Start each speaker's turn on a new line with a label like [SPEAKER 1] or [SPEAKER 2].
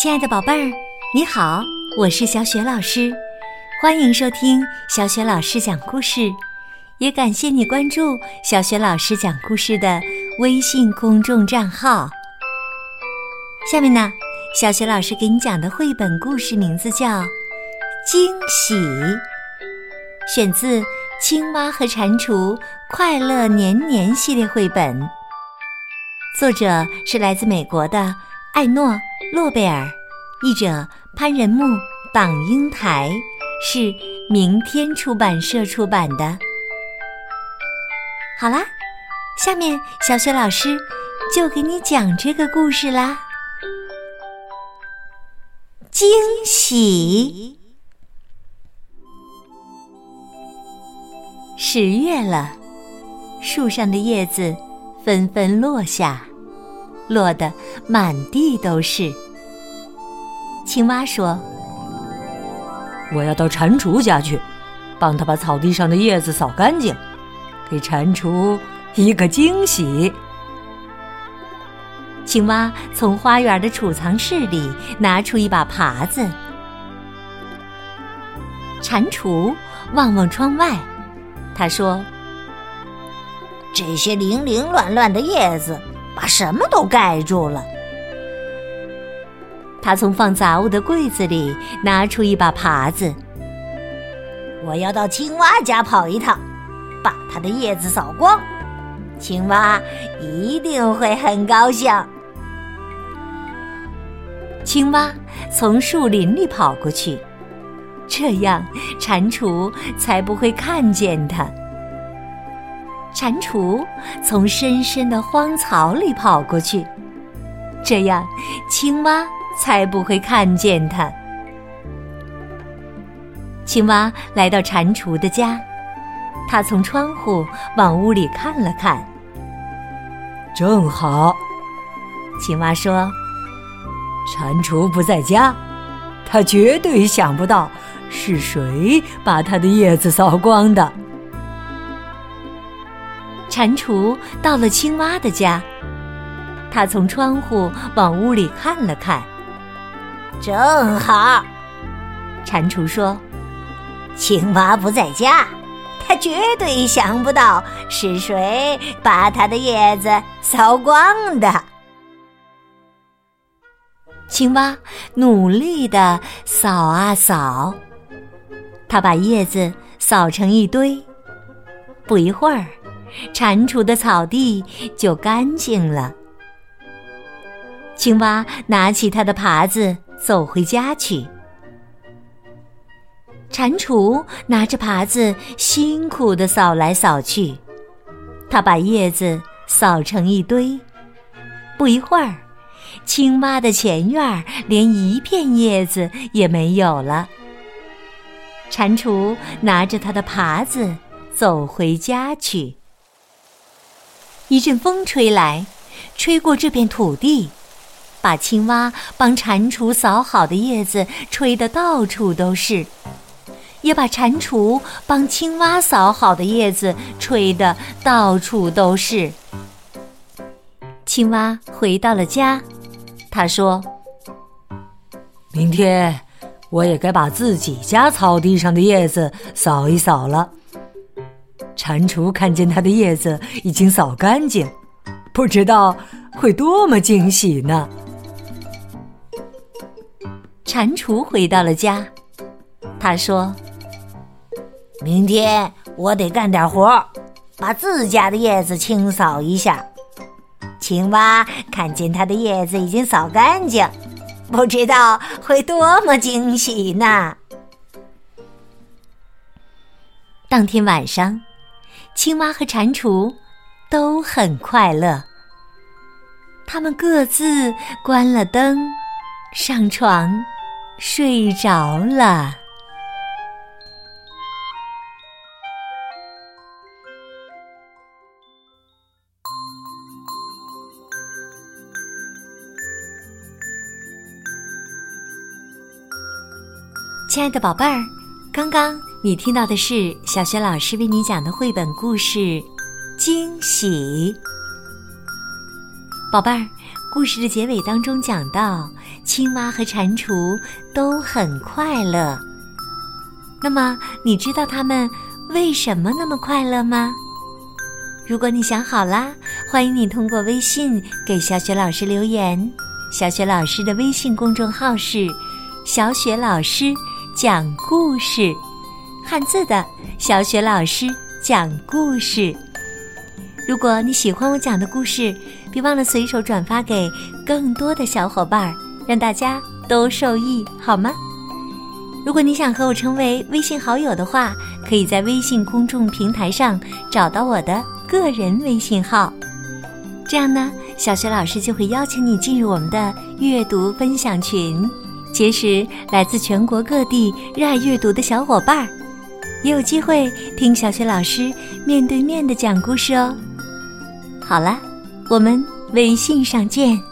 [SPEAKER 1] 亲爱的宝贝儿，你好，我是小雪老师，欢迎收听小雪老师讲故事，也感谢你关注小雪老师讲故事的微信公众账号。下面呢，小雪老师给你讲的绘本故事名字叫《惊喜》，选自《青蛙和蟾蜍快乐年年》系列绘本，作者是来自美国的艾诺。诺贝尔，译者潘仁木、党英台，是明天出版社出版的。好啦，下面小雪老师就给你讲这个故事啦。惊喜！十月了，树上的叶子纷纷落下。落得满地都是。青蛙说：“
[SPEAKER 2] 我要到蟾蜍家去，帮他把草地上的叶子扫干净，给蟾蜍一个惊喜。”
[SPEAKER 1] 青蛙从花园的储藏室里拿出一把耙子。蟾蜍望望窗外，他说：“
[SPEAKER 3] 这些零零乱乱的叶子。”把什么都盖住了。
[SPEAKER 1] 他从放杂物的柜子里拿出一把耙子。
[SPEAKER 3] 我要到青蛙家跑一趟，把它的叶子扫光。青蛙一定会很高兴。
[SPEAKER 1] 青蛙从树林里跑过去，这样蟾蜍才不会看见它。蟾蜍从深深的荒草里跑过去，这样青蛙才不会看见它。青蛙来到蟾蜍的家，它从窗户往屋里看了看。
[SPEAKER 2] 正好，
[SPEAKER 1] 青蛙说：“
[SPEAKER 2] 蟾蜍不在家，它绝对想不到是谁把它的叶子扫光的。”
[SPEAKER 1] 蟾蜍到了青蛙的家，它从窗户往屋里看了看。
[SPEAKER 3] 正好，
[SPEAKER 1] 蟾蜍说：“
[SPEAKER 3] 青蛙不在家，它绝对想不到是谁把它的叶子扫光的。”
[SPEAKER 1] 青蛙努力的扫啊扫，它把叶子扫成一堆。不一会儿。蟾蜍的草地就干净了。青蛙拿起它的耙子走回家去。蟾蜍拿着耙子辛苦的扫来扫去，它把叶子扫成一堆。不一会儿，青蛙的前院连一片叶子也没有了。蟾蜍拿着它的耙子走回家去。一阵风吹来，吹过这片土地，把青蛙帮蟾蜍扫好的叶子吹得到处都是，也把蟾蜍帮青蛙扫好的叶子吹得到处都是。青蛙回到了家，他说：“
[SPEAKER 2] 明天我也该把自己家草地上的叶子扫一扫了。”蟾蜍看见它的叶子已经扫干净，不知道会多么惊喜呢。
[SPEAKER 1] 蟾蜍回到了家，他说：“
[SPEAKER 3] 明天我得干点活，把自家的叶子清扫一下。”青蛙看见它的叶子已经扫干净，不知道会多么惊喜呢。
[SPEAKER 1] 当天晚上。青蛙和蟾蜍都很快乐。他们各自关了灯，上床睡着了。亲爱的宝贝儿，刚刚。你听到的是小学老师为你讲的绘本故事《惊喜》。宝贝儿，故事的结尾当中讲到，青蛙和蟾蜍都很快乐。那么，你知道他们为什么那么快乐吗？如果你想好啦，欢迎你通过微信给小雪老师留言。小雪老师的微信公众号是“小雪老师讲故事”，汉字的“小雪老师讲故事”。如果你喜欢我讲的故事，别忘了随手转发给更多的小伙伴，让大家都受益，好吗？如果你想和我成为微信好友的话，可以在微信公众平台上找到我的个人微信号。这样呢，小学老师就会邀请你进入我们的阅读分享群，结识来自全国各地热爱阅读的小伙伴儿，也有机会听小学老师面对面的讲故事哦。好了，我们微信上见。